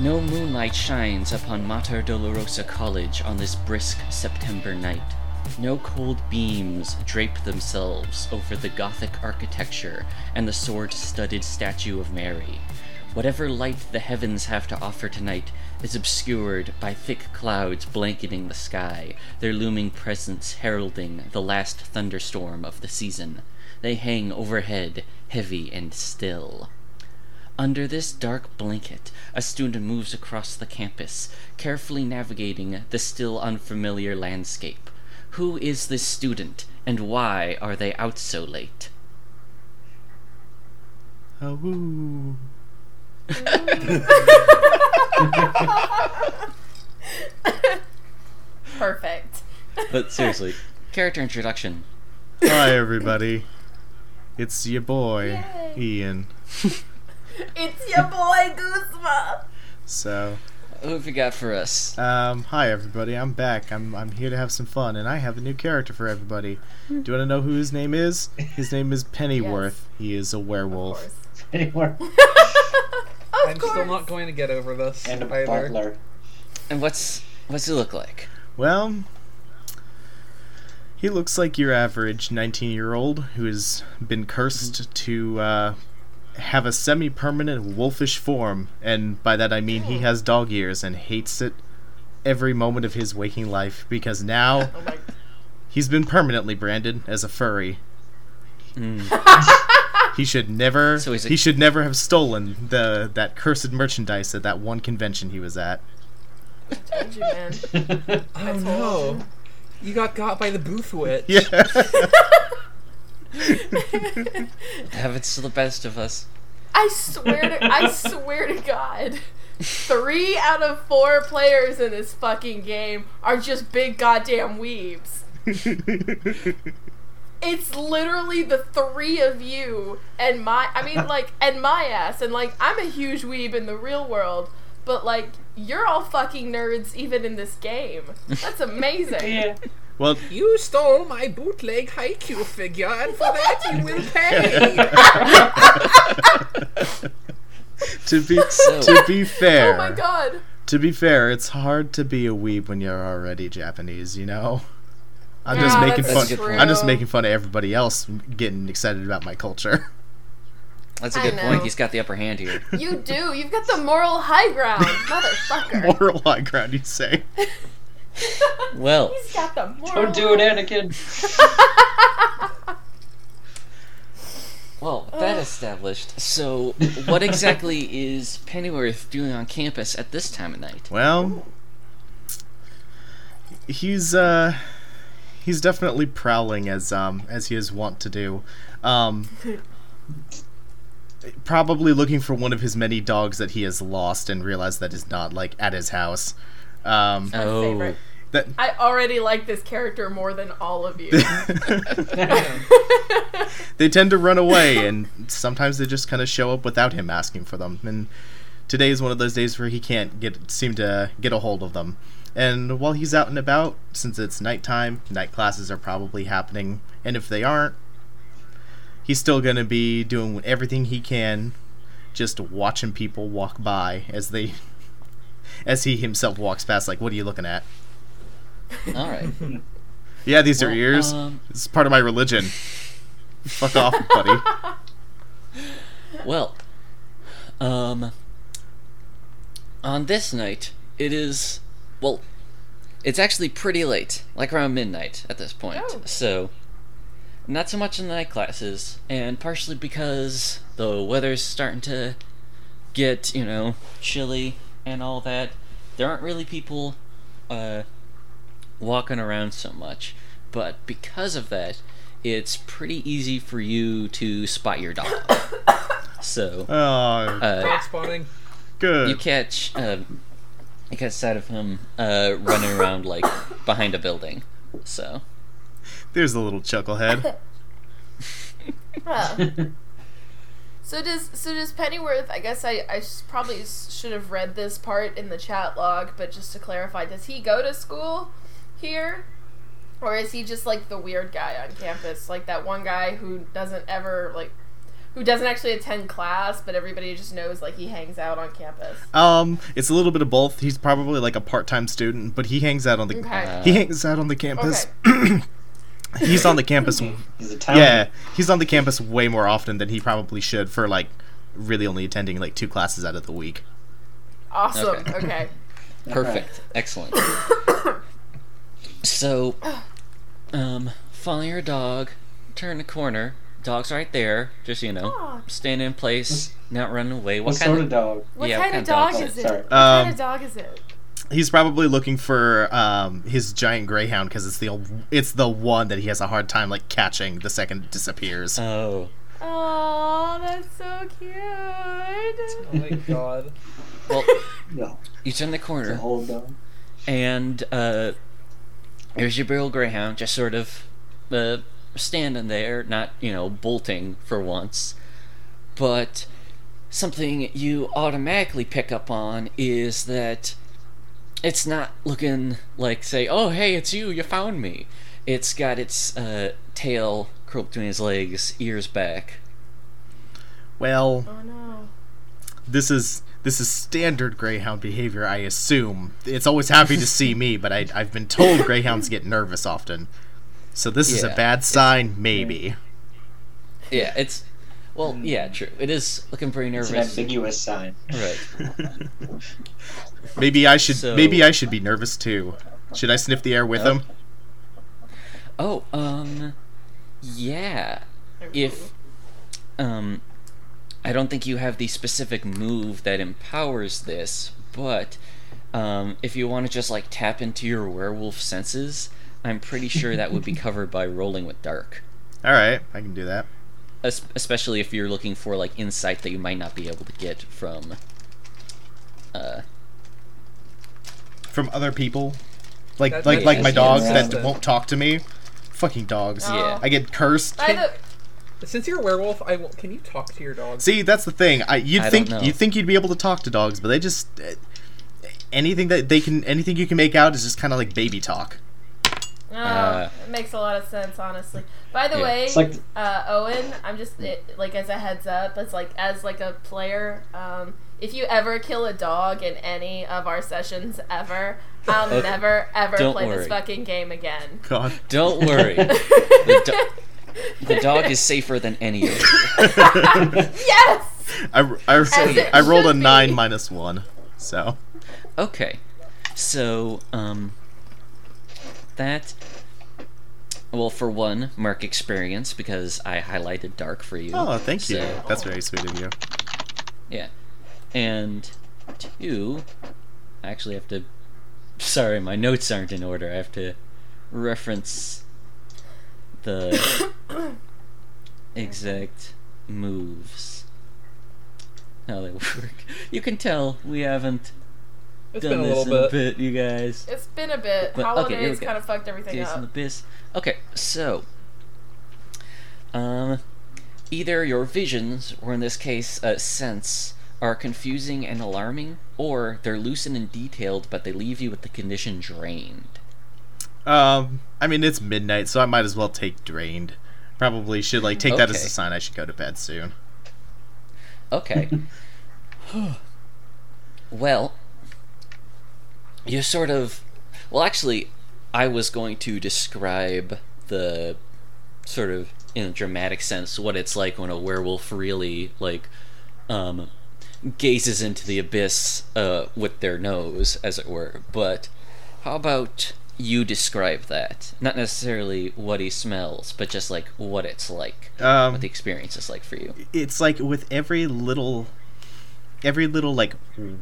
No moonlight shines upon Mater Dolorosa College on this brisk September night. No cold beams drape themselves over the Gothic architecture and the sword studded statue of Mary. Whatever light the heavens have to offer tonight is obscured by thick clouds blanketing the sky, their looming presence heralding the last thunderstorm of the season. They hang overhead, heavy and still. Under this dark blanket, a student moves across the campus, carefully navigating the still unfamiliar landscape. Who is this student, and why are they out so late? Oh, woo. Perfect. But seriously, character introduction. Hi, everybody. It's your boy, Yay. Ian. It's your boy Guzma. So, Who have you got for us? um, hi, everybody. I'm back. I'm, I'm here to have some fun, and I have a new character for everybody. Do you want to know who his name is? His name is Pennyworth. He is a werewolf. course. Anymore. I'm course. still not going to get over this And a either. butler. And what's what's he look like? Well, he looks like your average 19 year old who has been cursed to uh, have a semi permanent wolfish form, and by that I mean he has dog ears and hates it every moment of his waking life because now Oh he's been permanently branded as a furry. Mm. He should never So he's a- he should never have stolen the that cursed merchandise at that one convention he was at. Told you, man. Oh no. you. You got got by the booth witch. Yeah. Heavens to the best of us. I swear to I swear to God. Three out of four players in this fucking game are just big goddamn weebs. It's literally the three of you and my I mean like and my ass and like I'm a huge weeb in the real world, but like you're all fucking nerds even in this game. That's amazing. yeah. Well, You stole my bootleg Haikyuu figure, and for that you will pay. to be So- to be oh fair. Oh my god. To be fair, it's hard to be a weeb when you're already Japanese, you know? I'm just making fun true. I'm just making fun of everybody else getting excited about my culture. That's a good point. He's got the upper hand here. You do. You've got the moral high ground, motherfucker. Moral high ground, you'd say. Well, He's got the moral. Don't do it, Anakin. well, that established. So, what exactly is Pennyworth doing on campus at this time of night? Well, he's uh he's definitely prowling as um as he is wont to do. Um probably looking for one of his many dogs that he has lost and realized that is not like at his house. Um Oh, favorite. That I already like this character more than all of you. they tend to run away and sometimes they just kind of show up without him asking for them. And today is one of those days where he can't get seem to get a hold of them. And while he's out and about since it's nighttime night classes are probably happening and if they aren't he's still going to be doing everything he can just watching people walk by as they as he himself walks past like what are you looking at all right. yeah these are ears um, it's part of my religion fuck off buddy Well, um, on this night, it is, well, it's actually pretty late, like around midnight at this point. Oh. So, not so much in the night classes, and partially because the weather's starting to get, you know, chilly and all that. There aren't really people, uh, walking around so much. But because of that, it's pretty easy for you to spot your dog. So, oh uh, Dog spotting. good you catch uh, you catch sight of him uh, running around like behind a building. So There's a little chucklehead. Huh. So does so does Pennyworth? I guess I I probably should have read this part in the chat log, but just to clarify, does he go to school here, or is he just like the weird guy on campus, like that one guy who doesn't ever like who doesn't actually attend class, but everybody just knows like he hangs out on campus? Um, it's a little bit of both. He's probably like a part-time student, but he hangs out on the Okay. he hangs out on the campus. Okay. he's on the campus. He's a town. yeah, he's on the campus way more often than he probably should for like really only attending like two classes out of the week. Awesome. Okay. Okay. Perfect. Excellent. so, um, follow your dog, turn the corner. Dog's right there. Just you know, Aw. staying in place, not running away. What, What kind sort of dog? What Yeah, kind of dog dog is is it? it? Sorry. What kind Um, of dog is it? He's probably looking for um his giant greyhound because it's the ol- it's the one that he has a hard time like catching the second it disappears. Oh, Oh, that's so cute. Oh my god. well, No, you turn the it's a corner, whole dog. and uh, there's your big old greyhound, just sort of uh, standing there, not you know bolting for once, but something you automatically pick up on is that it's not looking like say, oh hey, it's you, you found me. It's got its uh, tail curled between his legs, ears back. Well, Oh no. this is this is standard greyhound behavior, I assume. It's always happy to see me, but I, I've been told greyhounds get nervous often. So this is a bad sign, maybe. Yeah, it's well, yeah, true. It is looking pretty It's nervous. an ambiguous sign. Right. Maybe I should So- maybe I should be nervous too. Should I sniff the air with Oh. him? Oh, um, yeah. If, um, I don't think you have the specific move that empowers this, but, um, if you want to just like tap into your werewolf senses, I'm pretty sure that would be covered by rolling with dark. All right, I can do that. Es- especially if you're looking for like insight that you might not be able to get from, uh, From other people, like That's like like like my just dog random. that won't talk to me. Fucking dogs. Oh. Yeah. I get cursed. By the, Since you're a werewolf, I will, can you talk to your dog? See, that's the thing. I you'd I think you'd think you'd be able to talk to dogs, but they just uh, anything that they can anything you can make out is just kind of like baby talk. oh, Uh, it makes a lot of sense, honestly. By the Yeah. way, It's like uh, Owen, I'm just it, like as a heads up, as like as like a player, um, if you ever kill a dog in any of our sessions ever, I'll Okay. never ever Don't play worry. this fucking game again. God. don't worry. do- the dog is safer than any of you. yes. I, I, it I rolled a should be. nine minus one, so Okay, so um, that well, for one, mark experience because I highlighted dark for you. oh, thank you. That's very sweet of you. Yeah, and two, I actually have to. Sorry, my notes aren't in order. I have to reference the exact moves. How they work. You can tell we haven't It's done been a this little in a bit. bit, you guys. It's been a bit. But- okay, here Holidays go. kind of fucked everything Jason up. Abyss. Okay, so um, either your visions, or in this case, uh, sense, are confusing and alarming, or they're lucid and detailed, but they leave you with the condition drained. Um, I mean it's midnight, so I might as well take drained. Probably should like take that as a sign I should go to bed soon. Okay. well, you sort of. Well, actually, I was going to describe the sort of in a dramatic sense what it's like when a werewolf really like um gazes into the abyss uh with their nose as it were but how about you describe that not necessarily what he smells but just like what it's like Um, what the experience is like for you it's like with every little every little like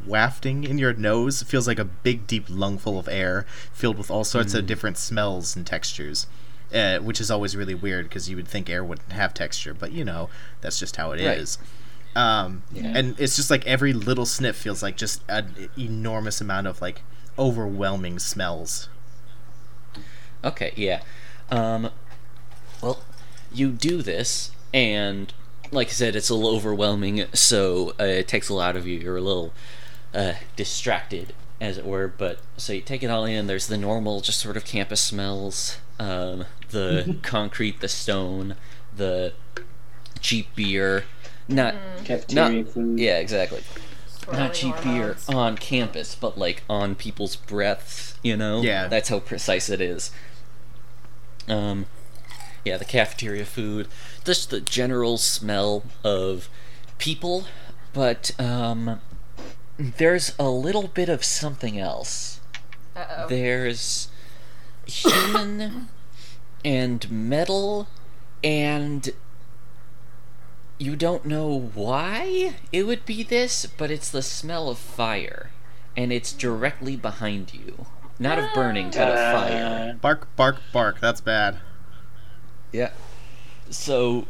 wafting in your nose feels like a big deep lungful of air filled with all sorts of different smells and textures uh, which is always really weird because you would think air wouldn't have texture but you know that's just how it is. Right. um, Yeah. and it's just like every little sniff feels like just an enormous amount of like overwhelming smells Okay, yeah. Um, well, you do this, and like I said, it's a little overwhelming, so uh, it takes a lot of you. You're a little uh, distracted, as it were. But so you take it all in. There's the normal, just sort of campus smells, um, the concrete, the stone, the cheap beer, not Cafeteria not food. yeah exactly Swirling not cheap beer on campus, but like on people's breaths, you know? Yeah. That's how precise it is. Um yeah, the cafeteria food, just the general smell of people, but um there's a little bit of something else. Uh-oh. There's human and metal and you don't know why it would be this, but it's the smell of fire. And it's directly behind you. Not of burning, but of fire. Uh, Bark, bark, bark. That's bad. Yeah. So,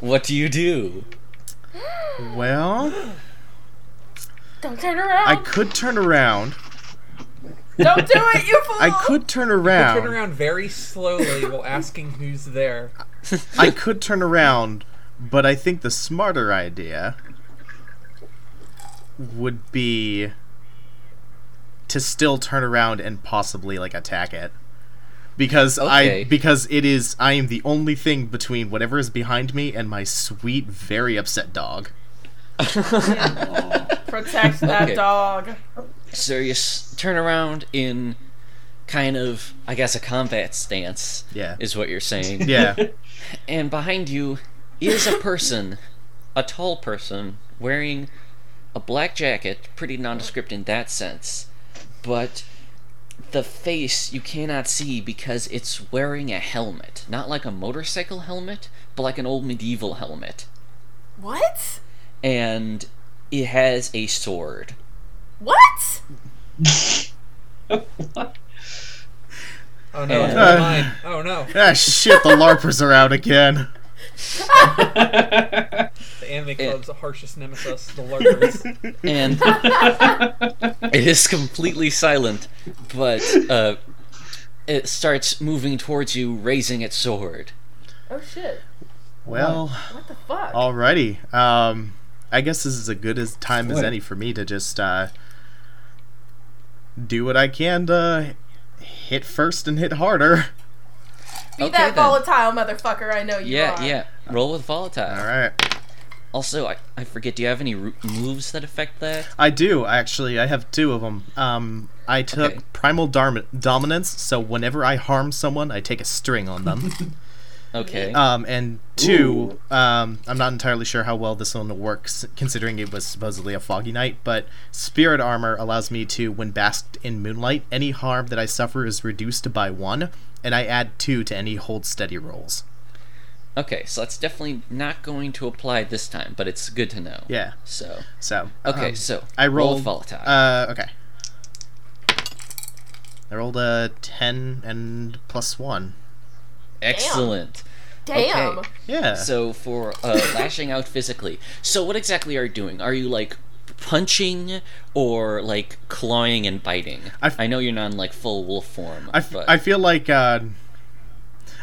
what do you do? Well, Don't turn around. I could turn around. Don't do it, you fool. I could turn You around. turn around very slowly while asking who's there. I could turn around, but I think the smarter idea would be to still turn around and possibly like attack it. Because Okay. I because it is I am the only thing between whatever is behind me and my sweet very upset dog. Protect that Okay. dog. So you s- turn around in kind of, I guess, a combat stance, Yeah. is what you're saying. Yeah. and behind you is a person, a tall person, wearing a black jacket, pretty nondescript in that sense, but the face you cannot see because it's wearing a helmet. Not like a motorcycle helmet, but like an old medieval helmet. What? And it has a sword. What? Oh no, it's And- not mine. Oh no. ah shit, the LARPers are out again. The anime club's harshest nemesis, the larpers. and it is completely silent, but uh, it starts moving towards you, raising its sword. Oh shit. Well, What the fuck? alrighty. Um I guess this is as good as time as any for me to just uh do what I can to hit first and hit harder. Be okay, that then. volatile motherfucker I know you Yeah, are. yeah. Roll with volatile. Alright. Also, I, I forget. Do you have any ro- moves that affect that? I do actually. I have two of them. Um, I took Okay. primal Darm- dominance, so whenever I harm someone, I take a string on them. Okay. um, and two, um, I'm not entirely sure how well this one works, considering it was supposedly a foggy night. But spirit armor allows me to, when basked in moonlight, any harm that I suffer is reduced by one, and I add two to any hold steady rolls. Okay, so that's definitely not going to apply this time, but it's good to know. Yeah. So, So okay, um, so I roll rolled with volatile. Uh, okay. I rolled a ten and plus one. Excellent. Damn. Okay. Yeah. So for uh, lashing out physically, so what exactly are you doing? Are you like punching or like clawing and biting? I f- I know you're not in like full wolf form, I, f- but I feel like uh,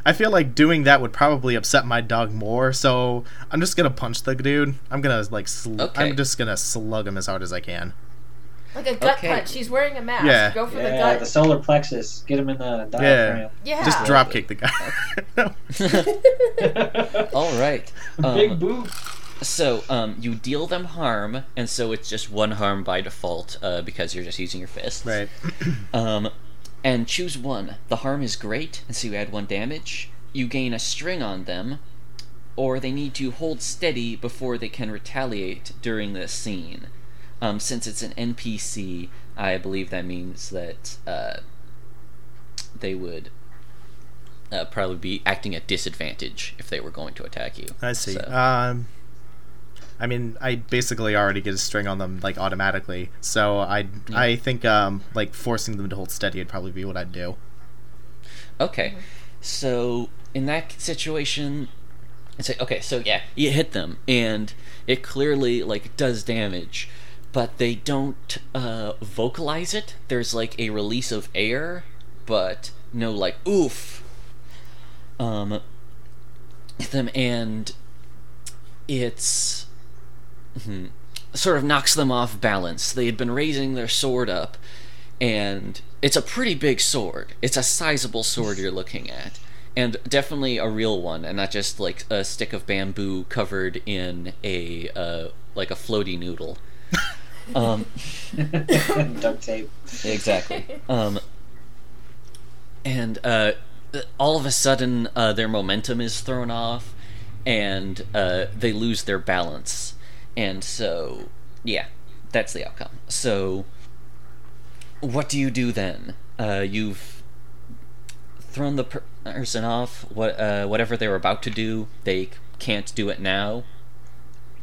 I feel like doing that would probably upset my dog more. So I'm just gonna punch the dude. I'm gonna like sl- Okay. I'm just gonna slug him as hard as I can. Like a gut Okay. punch. He's wearing a mask. Yeah. Go for the yeah, gut. the solar plexus. Get him in the diaphragm. yeah. Just drop kick the guy. all right. Big Um, boot. so um, you deal them harm, and so it's just one harm by default uh, because you're just using your fists. right. Um, and choose one. The harm is great, and so you add one damage. You gain a string on them, or they need to hold steady before they can retaliate during this scene. Um, since it's an NPC, I believe that means that uh, they would uh, probably be acting at disadvantage if they were going to attack you. I see. So- Um, I mean, I basically already get a string on them like automatically. So I I think um like forcing them to hold steady would probably be what I'd do. Okay, so in that situation, it's like okay, so yeah, you hit them, and it clearly like does damage, but they don't uh, vocalize it. There's like a release of air, but no like oof. Um, them and it's hmm, sort of knocks them off balance. They had been raising their sword up, and it's a pretty big sword. It's a sizable sword you're looking at, and definitely a real one, and not just like a stick of bamboo covered in a uh, like a floaty noodle. um, Duct tape. exactly. Um, and uh, all of a sudden, uh, their momentum is thrown off, and uh, they lose their balance. And so, yeah, that's the outcome. So, what do you do then? Uh, you've thrown the per- person off. What, uh, whatever they were about to do, they can't do it now.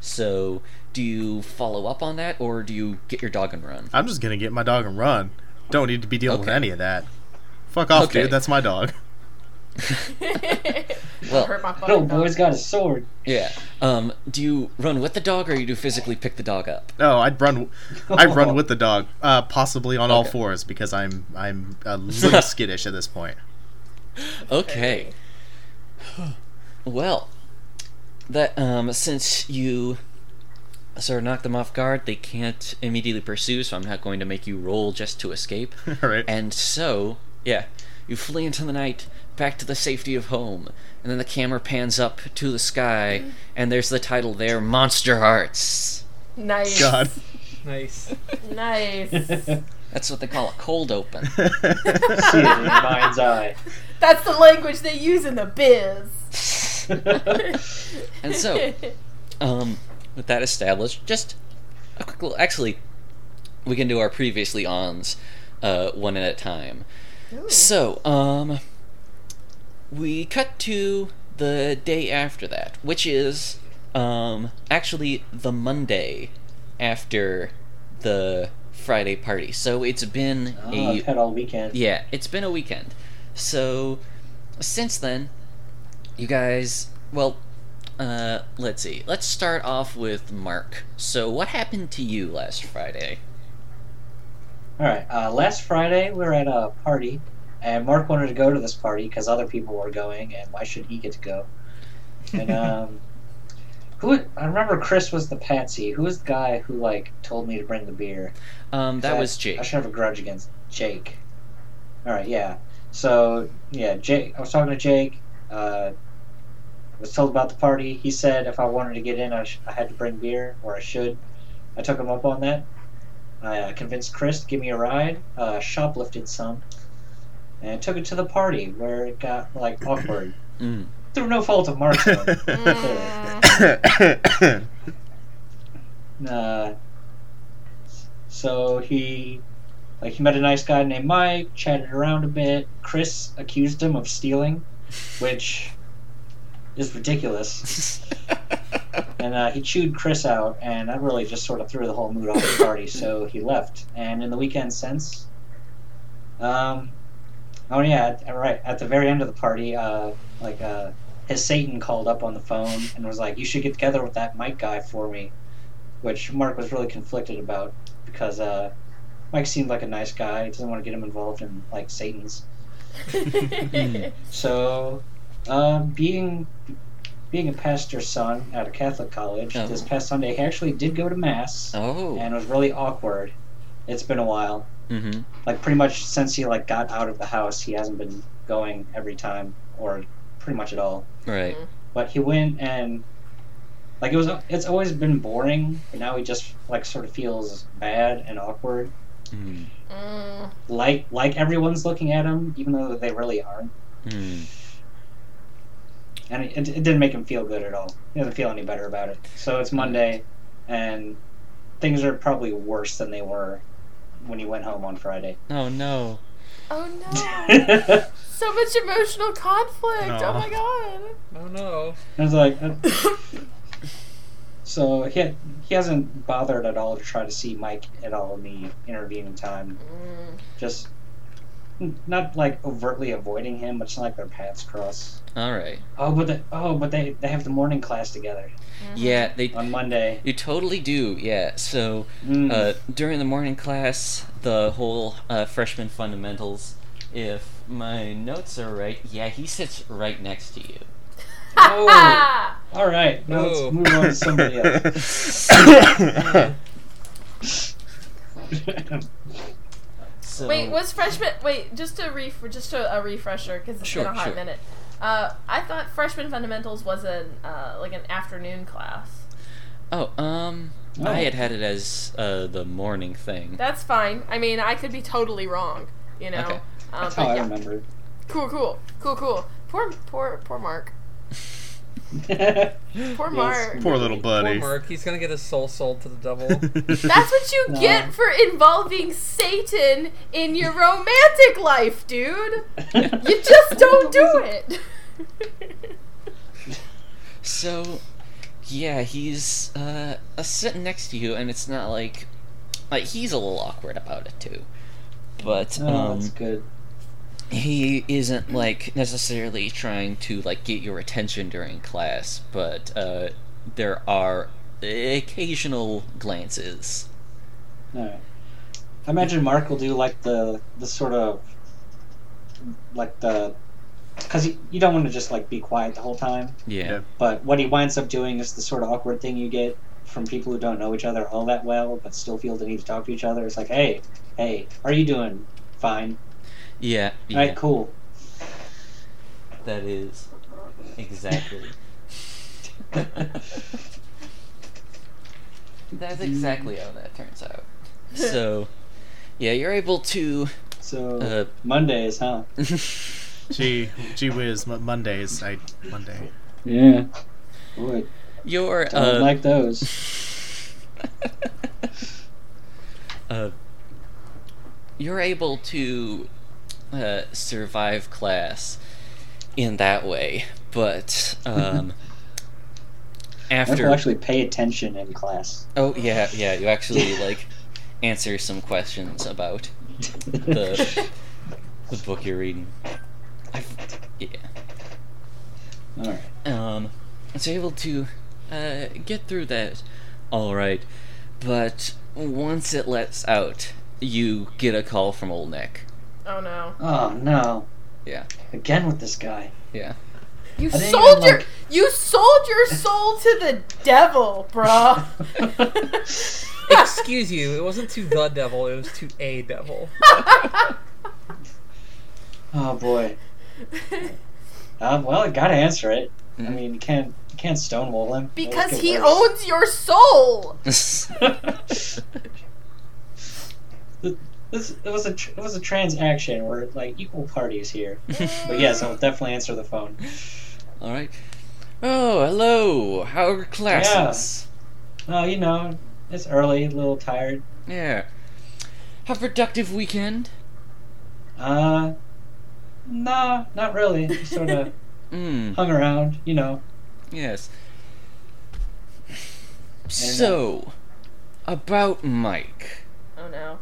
So, do you follow up on that, or do you get your dog and run? I'm just gonna get my dog and run. Don't need to be dealing with any of that. Fuck off, Okay. dude. That's my dog. Well, hurt my fucking Little boy's got a sword. Yeah. Um, do you run with the dog or you do physically pick the dog up? No, I'd run. I'd run with the dog, uh, possibly on all fours because I'm I'm a little skittish at this point. Okay. Well, that um, since you sort of knocked them off guard, they can't immediately pursue, so I'm not going to make you roll just to escape. All right. And so, yeah, you flee into the night, back to the safety of home, and then the camera pans up to the sky, and there's the title there, Monsterhearts. Nice. God. Nice. Nice. That's what they call a cold open. See it in your mind's eye. That's the language they use in the biz. And so, um, with that established, just a quick little. Actually, we can do our previously ons uh, one at a time. So, um, we cut to the day after that, which is um, actually the Monday after the Friday party. So it's been Oh, a I've had all weekend. yeah, it's been a weekend. So, since then, you guys, well, uh, let's see. Let's start off with Mark. So, what happened to you last Friday? All right. Uh, last Friday we were at a party, and Mark wanted to go to this party because other people were going, and why should he get to go? And um, who? I remember Chris was the patsy. Who was the guy who like told me to bring the beer? Um, that I- was Jake. I should have a grudge against Jake. All right, yeah. So yeah, Jake. I was talking to Jake. Uh, was told about the party. He said if I wanted to get in, I, sh- I had to bring beer, or I should. I took him up on that. I uh, convinced Chris to give me a ride. Uh, shoplifted some, and took it to the party where it got like awkward Mm. through no fault of Mark's. Mm. Uh, so he, like, he met a nice guy named Mike, chatted around a bit. Chris accused him of stealing, which is ridiculous. And uh, he chewed Chris out, and that really just sort of threw the whole mood off the party. So he left. And in the weekend since, um, oh yeah, at, right at the very end of the party, uh, like uh, his Satan called up on the phone and was like, "You should get together with that Mike guy for me," which Mark was really conflicted about because uh, Mike seemed like a nice guy. He doesn't want to get him involved in like Satan's. So, uh, being being a pastor's son at a Catholic college, Oh. this past Sunday he actually did go to mass, Oh. and it was really awkward. It's been a while. Mm-hmm. Like pretty much since he like got out of the house, he hasn't been going every time or pretty much at all. Right. But he went and like it was. It's always been boring, but now he just like sort of feels bad and awkward. Mm. Mm. Like like everyone's looking at him, even though they really aren't. Mm. and it, it didn't make him feel good at all. He doesn't feel any better about it. So it's Monday, and things are probably worse than they were when he went home on Friday. Oh no. Oh no. so much emotional conflict. Oh my god. Oh no. I was like, uh, so he had, he hasn't bothered at all to try to see Mike at all in the intervening time. Mm. Just n- not like overtly avoiding him, but it's not like their paths cross. All right. Oh, but the, oh, but they they have the morning class together Yeah, they. on Monday. You totally do. Yeah. So Mm. uh, during the morning class, the whole uh, freshman fundamentals. If my notes are right, yeah, he sits right next to you. oh, all right. Now Oh. let's move on to somebody else. So Wait, was freshman? Wait, just a ref, just a, a refresher because it's Sure, been a hot sure. minute. Uh, I thought freshman fundamentals was an uh, like an afternoon class. Oh, um, Oh. I had had it as uh, the morning thing. That's fine. I mean, I could be totally wrong. You know. Okay. Um, That's how I yeah. remember. it. Cool, cool, cool, cool. Poor, poor, poor Mark. Poor Yes. Mark. Poor little Poor buddy. Mark, he's gonna get his soul sold to the devil. That's what you No. get for involving Satan in your romantic life, dude. You just don't do it. So, yeah, he's uh, uh, sitting next to you, and it's not like like he's a little awkward about it too. But Oh, um, that's good. He isn't like necessarily trying to like get your attention during class, but uh, there are occasional glances. Alright. I imagine Mark will do like the the sort of like the because you, you don't want to just like be quiet the whole time. Yeah. Yeah. But what he winds up doing is the sort of awkward thing you get from people who don't know each other all that well, but still feel the need to talk to each other. It's like, hey, hey, are you doing fine? Yeah. Yeah. All right, cool. That is exactly. That's exactly how that turns out. So, yeah, you're able to. So Uh, Mondays, huh? Gee, gee whiz, Mondays. I Monday. Yeah. Boy, you're don't uh, like those. uh, you're able to uh, survive class in that way, but um, After after actually pay attention in class. oh yeah yeah you actually like answer some questions about the the book you're reading. I've, yeah. All right. Um, so able to uh, get through that, all right. But once it lets out, you get a call from old Nick. Oh no. Oh no. Yeah. Again with this guy. Yeah. You I sold even, your like- you sold your soul to the devil, bruh. Excuse you, it wasn't to the devil, it was to a devil. Oh boy. Um, well, I gotta answer it. I Mhm. mean, you can't you can't stonewall him. Because he worse. owns your soul. this it was a tr- it was a transaction where like equal parties here. But yes, I'll definitely answer the phone. all right. Oh, hello. How are classes? Oh, you know, it's early, a little tired. Yeah. Have a productive weekend. Uh, nah, not really. Just sort of Hmm. hung around, you know. Yes. So, about Mike. Oh no.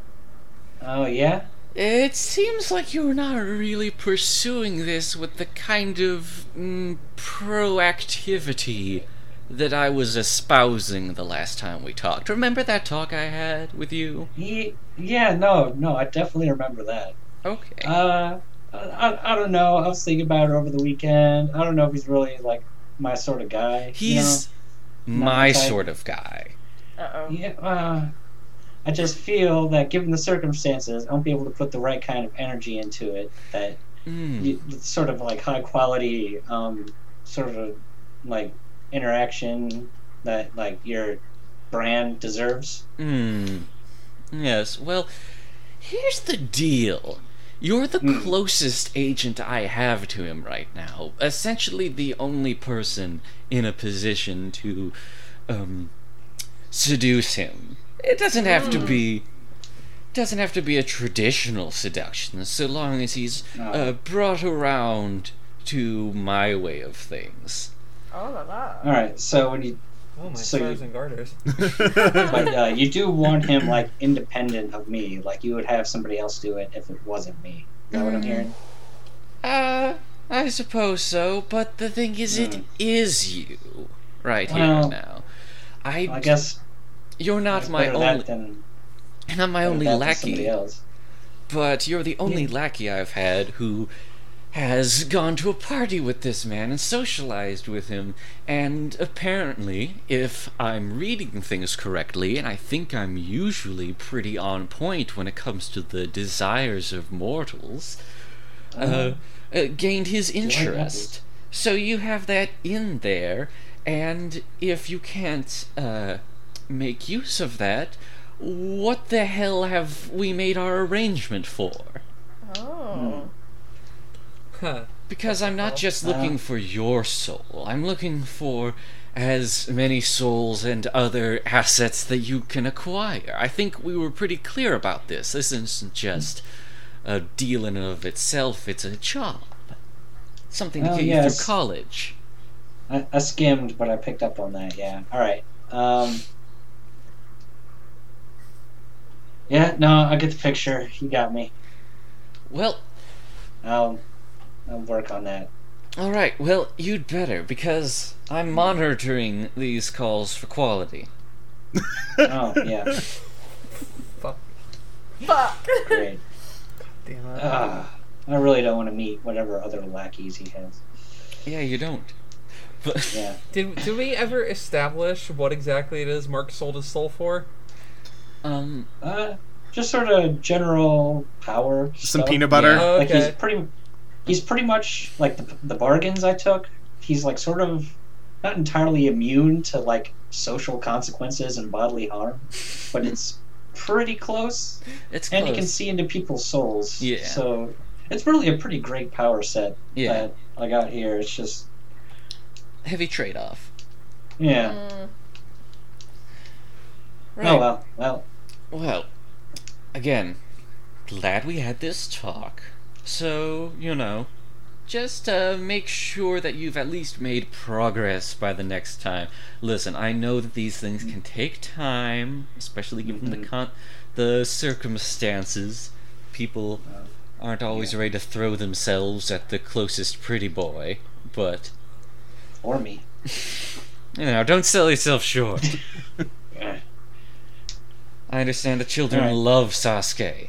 Oh yeah. It seems like you're not really pursuing this with the kind of mm, proactivity that I was espousing the last time we talked. Remember that talk I had with you? He, yeah, no, no, I definitely remember that. Okay. Uh, I, I, I don't know. I was thinking about it over the weekend. I don't know if he's really like my sort of guy. you He's Not my my sort of guy. Uh-oh. Yeah. Uh, I just feel that given the circumstances, I won't be able to put the right kind of energy into it. That Mm. you, sort of like high quality, um, sort of like interaction that like your brand deserves. Hmm. Yes, well, here's the deal. You're the Hmm. closest agent I have to him right now. Essentially, the only person in a position to, um, seduce him. It doesn't have to Hmm. be. Doesn't have to be a traditional seduction, so long as he's Oh. uh, brought around to my way of things. Oh la la. All right. So when you Oh my So stars you- and garters. But uh, you do want him like independent of me. Like you would have somebody else do it if it wasn't me. Is that what I'm Mm. hearing? Uh, I suppose so, but the thing is, it Hmm. is you right Well, here now. I, I guess you're not my only, than, you're not my only that than somebody lackey, else. but you're the only lackey I've had who has gone to a party with this man and socialized with him, and apparently, if I'm reading things correctly, and I think I'm usually pretty on point when it comes to the desires of mortals, uh, uh, gained his interest. So you have that in there, and if you can't uh, make use of that, what the hell have we made our arrangement for? Oh. Huh. Because I'm not just looking for your soul, I'm looking for as many souls and other assets that you can acquire. I think we were pretty clear about this. This isn't just a deal in and of itself, it's a job. Something to Oh, get you yes. through college. I, I skimmed, but I picked up on that. Yeah. All right. Um. Yeah. No, I get the picture. You got me. Well, I'll. I'll work on that. alright, well, you'd better, because I'm monitoring these calls for quality. Oh yeah. Fuck. Fuck. Great. Damn it. Ah, I really don't want to meet whatever other lackeys he has. Yeah, you don't. But Yeah. Did, did we ever establish what exactly it is Mark sold his soul for? Um Uh, just sort of general power. Some stuff. peanut butter. Yeah. Oh, Like he's pretty. He's pretty much like the the bargains I took. He's like sort of not entirely immune to like social consequences and bodily harm, but it's pretty close. it's And he can see into people's souls. Yeah. So it's really a pretty great power set Yeah. that I got here. It's just Heavy trade off. yeah. Mm. Oh well. Well. Well, again, glad we had this talk. So, you know, just uh, make sure that you've at least made progress by the next time. Listen, I know that these things can take time, especially given the Mhm. con- the circumstances. People aren't always ready to throw themselves at the closest pretty boy, but Or me. you know, don't sell yourself short. Yeah. I understand the children Alright. love Sasuke.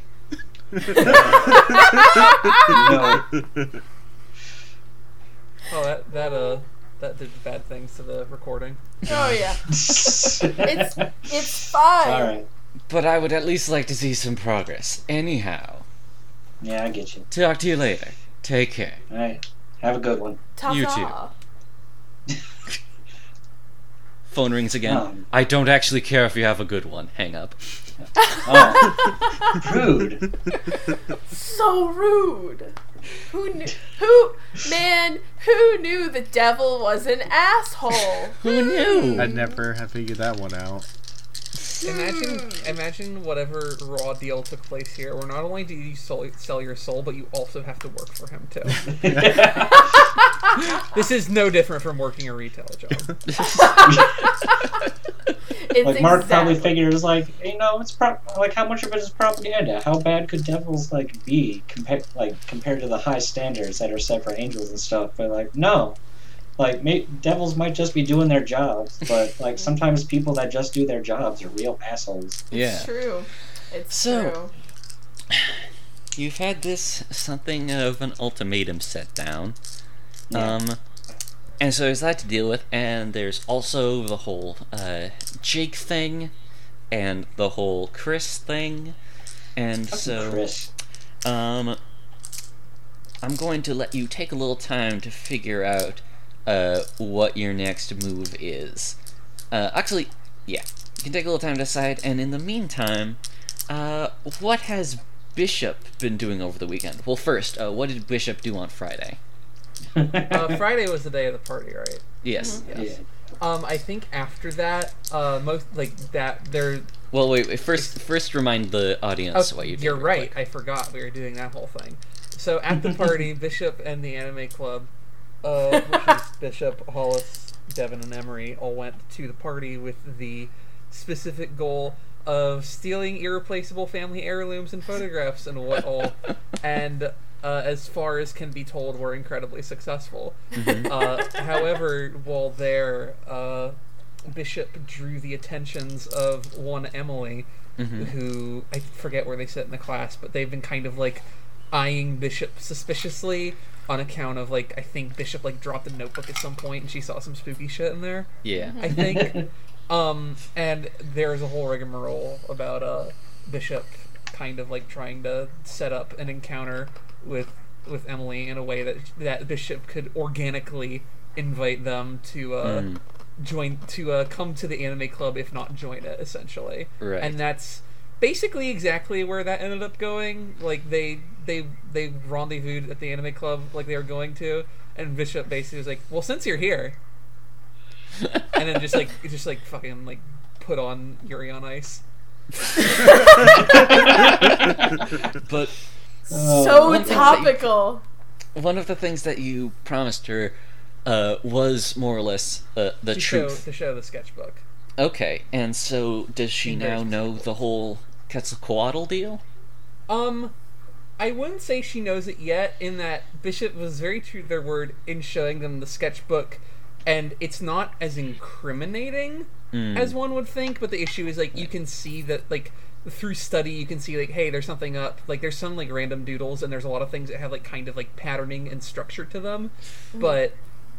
No. Oh, that that uh that did bad things to the recording. Oh yeah. It's it's fine. All right. But I would at least like to see some progress. Anyhow, Yeah, I get you. talk to you later. Take care. All right. Have a good one. Talk to you Ta-ta. Phone rings again. Um. I don't actually care if you have a good one. Hang up. Oh, rude. So rude. Who knew? Who man? Who knew the devil was an asshole? Who knew? I'd never have figured that one out. Imagine Hmm. imagine whatever raw deal took place here, where not only do you sell, sell your soul, but you also have to work for him too. this is no different from working a retail job. It's like Mark probably figures like you know it's pro- like how much of it is propaganda? How bad could devils like be compared like compared to the high standards that are set for angels and stuff? But like no, like may- devils might just be doing their jobs, but like sometimes people that just do their jobs are real assholes. Yeah. It's true. It's So- true. You've had this something of an ultimatum set down. Yeah. Um, and so there's that to deal with, and there's also the whole uh, Jake thing, and the whole Chris thing, and Fucking so Chris. um, I'm going to let you take a little time to figure out uh, what your next move is. Uh, actually, yeah, you can take a little time to decide, and in the meantime, uh, what has Bishop been doing over the weekend? Well, first, uh, what did Bishop do on Friday? Uh, Friday was the day of the party, right? Yes. Yes. Yeah. Um, I think after that, uh, most like that there. Well, wait, wait. First, first remind the audience Oh, what you did. you're right. quick. I forgot we were doing that whole thing. So at the party, Bishop and the anime club, uh, which is Bishop, Hollis, Devin, and Emery, all went to the party with the specific goal of stealing irreplaceable family heirlooms and photographs and what all. And uh, as far as can be told, were incredibly successful. Uh, however, while there, uh, Bishop drew the attentions of one Emily, Mhm. who I forget where they sit in the class, but they've been kind of like eyeing Bishop suspiciously on account of like I think Bishop like dropped a notebook at some point and she saw some spooky shit in there. Yeah. I think. um, and there's a whole rigmarole about uh Bishop kind of like trying to set up an encounter with with Emily in a way that that Bishop could organically invite them to uh, Mm. join to uh, come to the anime club, if not join it, essentially. Right. And that's basically exactly where that ended up going. Like they they they rendezvoused at the anime club like they were going to, and Bishop basically was like, "Well, since you're here," and then just like just like fucking like put on Yuri on Ice. But Oh, so one thing you- topical. one of the things that you promised her uh, was more or less uh, the to show truth. to show the sketchbook. Okay, and so does she now know the whole Quetzalcoatl deal? Um, I wouldn't say she knows it yet. In that Bishop was very true to their word in showing them the sketchbook, and it's not as incriminating Mm. as one would think. But the issue is like you can see that like through study you can see like hey there's something up like there's some like random doodles and there's a lot of things that have like kind of like patterning and structure to them but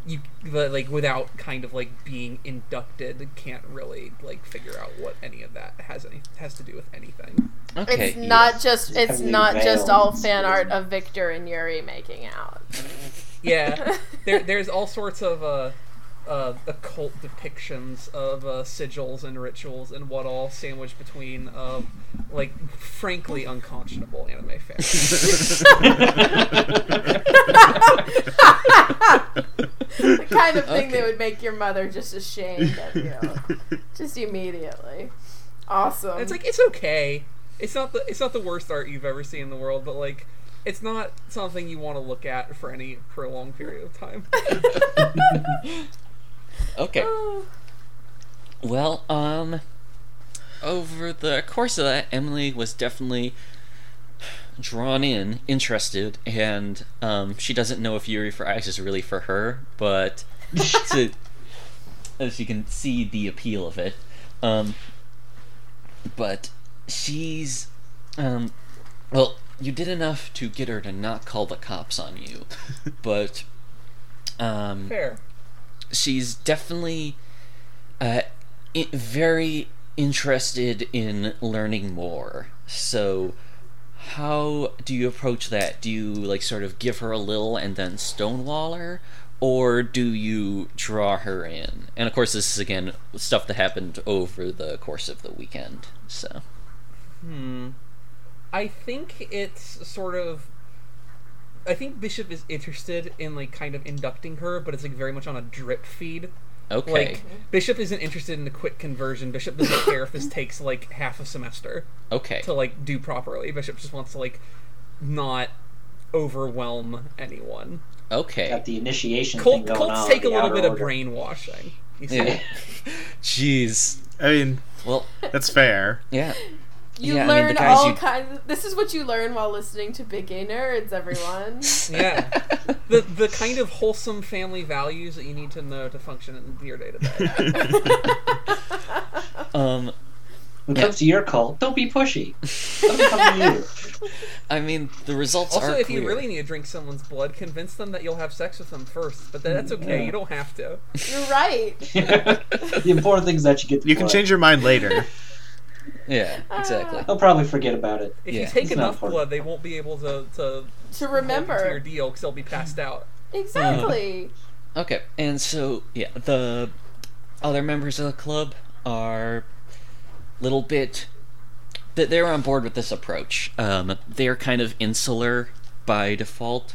you but like without kind of like being inducted can't really like figure out what any of that has any has to do with anything Okay, It's not just it's Heavily not just all fan art of Victor and Yuri making out. Yeah, there, there's all sorts of uh, uh, occult depictions of uh, sigils and rituals and what all sandwiched between, uh, like, frankly unconscionable anime fans. the kind of thing Okay. that would make your mother just ashamed of you. just immediately. Awesome. it's like it's okay. It's not the it's not the worst art you've ever seen in the world, but like, it's not something you want to look at for any prolonged period of time. Okay. Oh. Well, um, over the course of that, Emily was definitely drawn in, interested, and um, she doesn't know if Yuri for Ice is really for her, but to, as you can see the appeal of it. Um, but she's, um, well, you did enough to get her to not call the cops on you, but um, Fair. She's definitely uh, very interested in learning more. So, how do you approach that? Do you like sort of give her a little and then stonewall her, or do you draw her in? And of course, this is again stuff that happened over the course of the weekend. So, Hmm. I think it's sort of. I think Bishop is interested in like kind of inducting her, but it's like very much on a drip feed. okay, Like Bishop isn't interested in the quick conversion. Bishop doesn't care if this takes like half a semester okay, to like do properly. Bishop just wants to like not overwhelm anyone. okay. Got the initiation Cult, thing going cults on. take a little outer bit of brainwashing. You see? Yeah. Jeez. I mean, Well, that's fair. yeah. You Yeah, I mean, learn all you- kinds. This is what you learn while listening to Big Gay Nerds, everyone. Yeah. The the kind of wholesome family values that you need to know to function in your day to day. um. When it Yeah. comes to your call, don't be pushy. Let me come to you. I mean, the results Also, are if you really need to drink someone's blood, convince them that you'll have sex with them first. But that's okay. Yeah. You don't have to. You're right. the important thing is that you get. The You can change your mind later. Yeah, exactly. They'll probably forget about it. If Yeah. you take It's not enough important. blood, they won't be able to to To hold you your remember. deal because they'll be passed out. Exactly. Okay, and so yeah, the other members of the club are a little bit that they're on board with this approach. Um, they're kind of insular by default,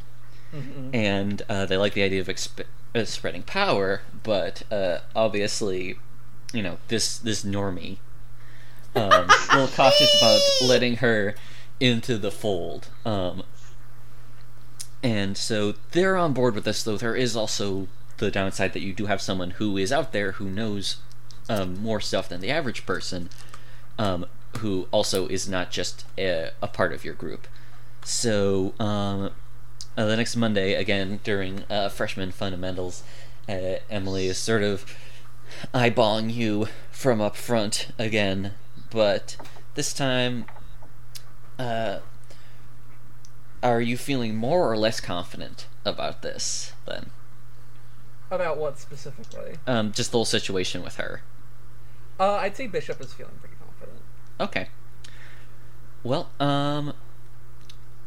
Mhm. and uh, they like the idea of exp- uh, spreading power, but uh, obviously, you know this this normie um, a little cautious about letting her into the fold. Um, and so they're on board with this, though there is also the downside that you do have someone who is out there who knows um, more stuff than the average person, um, who also is not just a, a part of your group. So um, uh, the next Monday, again during uh, freshman fundamentals, uh, Emily is sort of eyeballing you from up front again, but this time, uh, are you feeling more or less confident about this then? About what specifically? Um, just the whole situation with her. Uh, I'd say Bishop is feeling pretty confident. Okay. Well, um,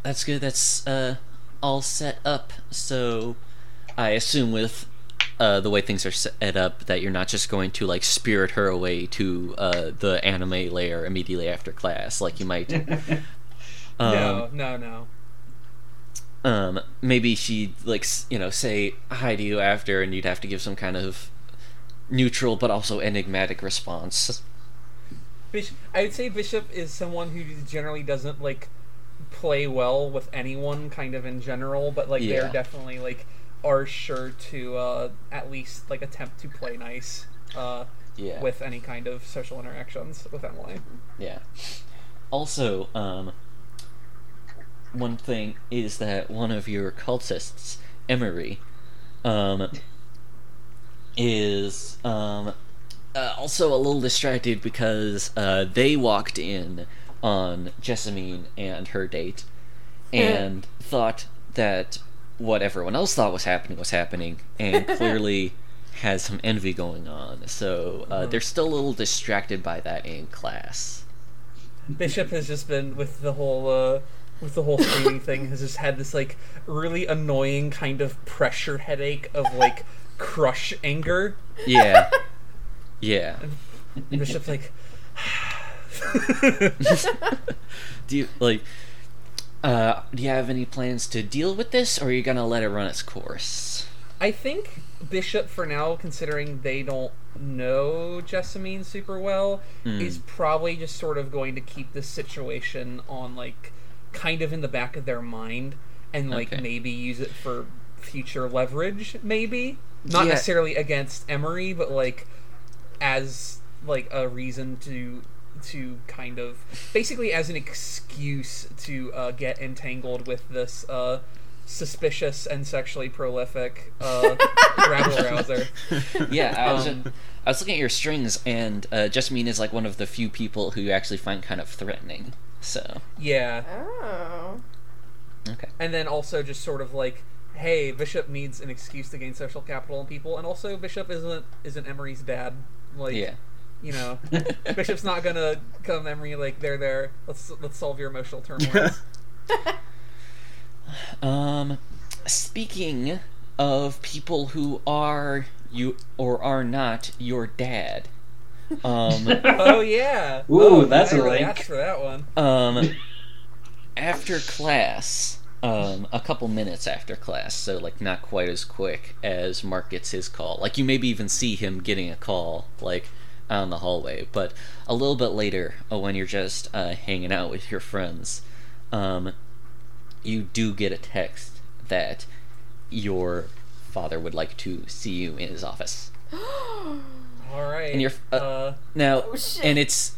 that's good. That's uh, all set up. So I assume with uh, the way things are set up that you're not just going to like spirit her away to uh, the anime layer immediately after class, like you might. Um, no, no, no. um, maybe she'd like you know say hi to you after, and you'd have to give some kind of neutral but also enigmatic response. Bishop, I would say Bishop is someone who generally doesn't like play well with anyone, kind of in general, but like Yeah. they're definitely like are sure to uh, at least like attempt to play nice uh, Yeah. with any kind of social interactions with Emily. Yeah. Also, um, one thing is that one of your cultists, Emery, um, is um, uh, also a little distracted because uh, they walked in on Jessamine and her date and thought that what everyone else thought was happening was happening and clearly has some envy going on. So uh, they're still a little distracted by that in class. Bishop has just been with the whole uh, with the whole streaming thing has just had this like really annoying kind of pressure headache of like crush anger. Yeah. Yeah. And Bishop's like Do you like uh do you have any plans to deal with this or are you gonna let it run its course? I think Bishop for now, considering they don't know Jessamine super well, Hmm. is probably just sort of going to keep this situation on like kind of in the back of their mind and like Okay. maybe use it for future leverage, maybe. Not Yeah. necessarily against Emery, but like as like a reason to to kind of basically as an excuse to uh, get entangled with this uh, suspicious and sexually prolific uh, rabble rouser. Yeah, I was Um, I was looking at your strings and uh Jessamine is like one of the few people who you actually find kind of threatening. So Yeah, Oh. okay. and then also just sort of like, hey, Bishop needs an excuse to gain social capital in people, and also Bishop isn't isn't Emery's dad. Like, Yeah. You know, Bishop's not gonna come Emery like there there. Let's let's solve your emotional turmoil. Um speaking of people who are you or are not your dad. Um oh yeah. Ooh, oh, that's I a really link. asked for that one. Um, after class, um, a couple minutes after class, so like not quite as quick as Mark gets his call. Like you maybe even see him getting a call, like out in the hallway. But a little bit later, uh, when you're just uh, hanging out with your friends, um, you do get a text that your father would like to see you in his office. All right. And you're uh, uh, now, Oh, shit. and it's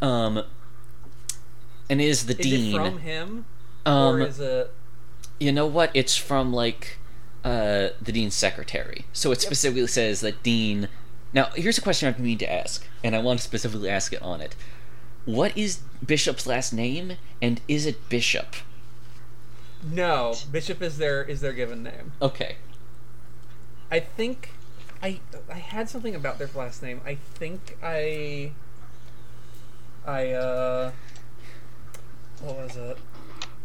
um, and it is the is dean. it from him um, or is it? You know what? It's from like uh, the dean's secretary. So it specifically says that dean. Now here's a question I need to ask, and I want to specifically ask it on it. What is Bishop's last name, and is it Bishop? No, Bishop is their is their given name. Okay. I think I I had something about their last name. I think I I uh what was it?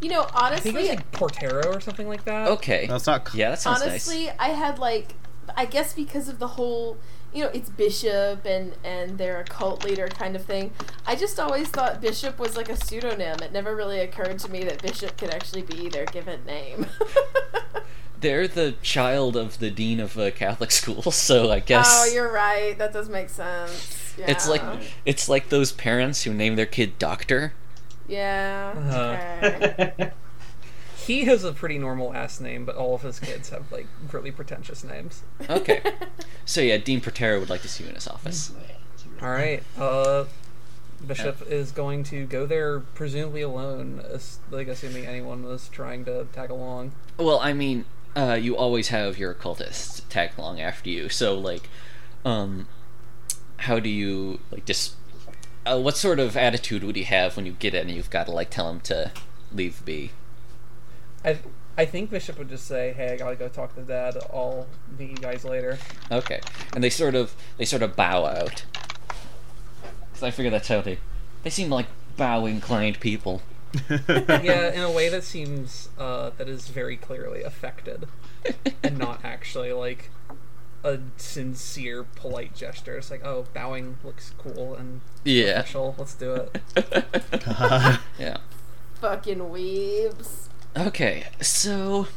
You know, I think it was honestly, like Portero or something like that. Okay. No, it's not. Yeah, that sounds nice. honestly, I had like, I guess because of the whole, you know, it's Bishop and and they're a cult leader kind of thing. I just always thought Bishop was like a pseudonym. It never really occurred to me that Bishop could actually be their given name. They're the child of the dean of a Catholic school, so I guess. Oh, you're right. That does make sense. Yeah. It's like it's like those parents who name their kid Doctor. yeah. Uh-huh. Okay. He has a pretty normal ass name, but all of his kids have like really pretentious names. Okay. so yeah, Dean Protero would like to see you in his office. All right. Uh Bishop is going to go there presumably alone, as, like assuming anyone was trying to tag along. Well, I mean, uh, you always have your cultists tag along after you. So, like, um, how do you like just? Uh, what sort of attitude would you have when you get in and you've got to like tell him to leave be? I I think Bishop would just say, "Hey, I gotta go talk to Dad. I'll meet you guys later." Okay, and they sort of they sort of bow out. Because I figure that's how they they seem like bow inclined people. yeah, in a way that seems uh, that is very clearly affected, and not actually like a sincere, polite gesture. It's like, oh, bowing looks cool and Yeah. official. Let's do it. Yeah. Fucking weebs. Okay, so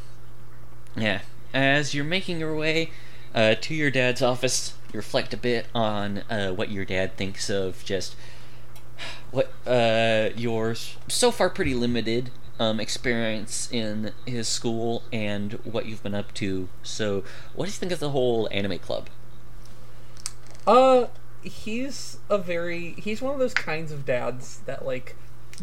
yeah, as you're making your way uh, to your dad's office, you reflect a bit on uh, what your dad thinks of just what uh, your so far pretty limited um, experience in his school and what you've been up to. So, what do you think of the whole anime club? Uh, he's a very he's one of those kinds of dads that like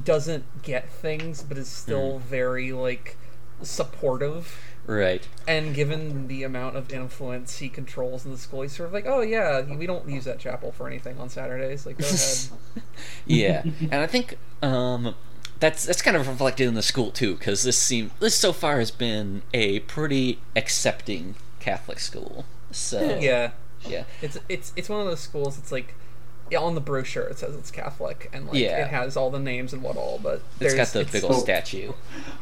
doesn't get things, but is still very like supportive. Right. And given the amount of influence he controls in the school, he's sort of like, oh yeah, we don't use that chapel for anything on Saturdays. Like, go ahead. yeah, and I think um, that's that's kind of reflected in the school too, because this seem this so far has been a pretty accepting Catholic school. So yeah, yeah, it's it's it's one of those schools. It's like on the brochure it says it's Catholic, and like Yeah. it has all the names and what all, but it's there's got the big old Oh. statue.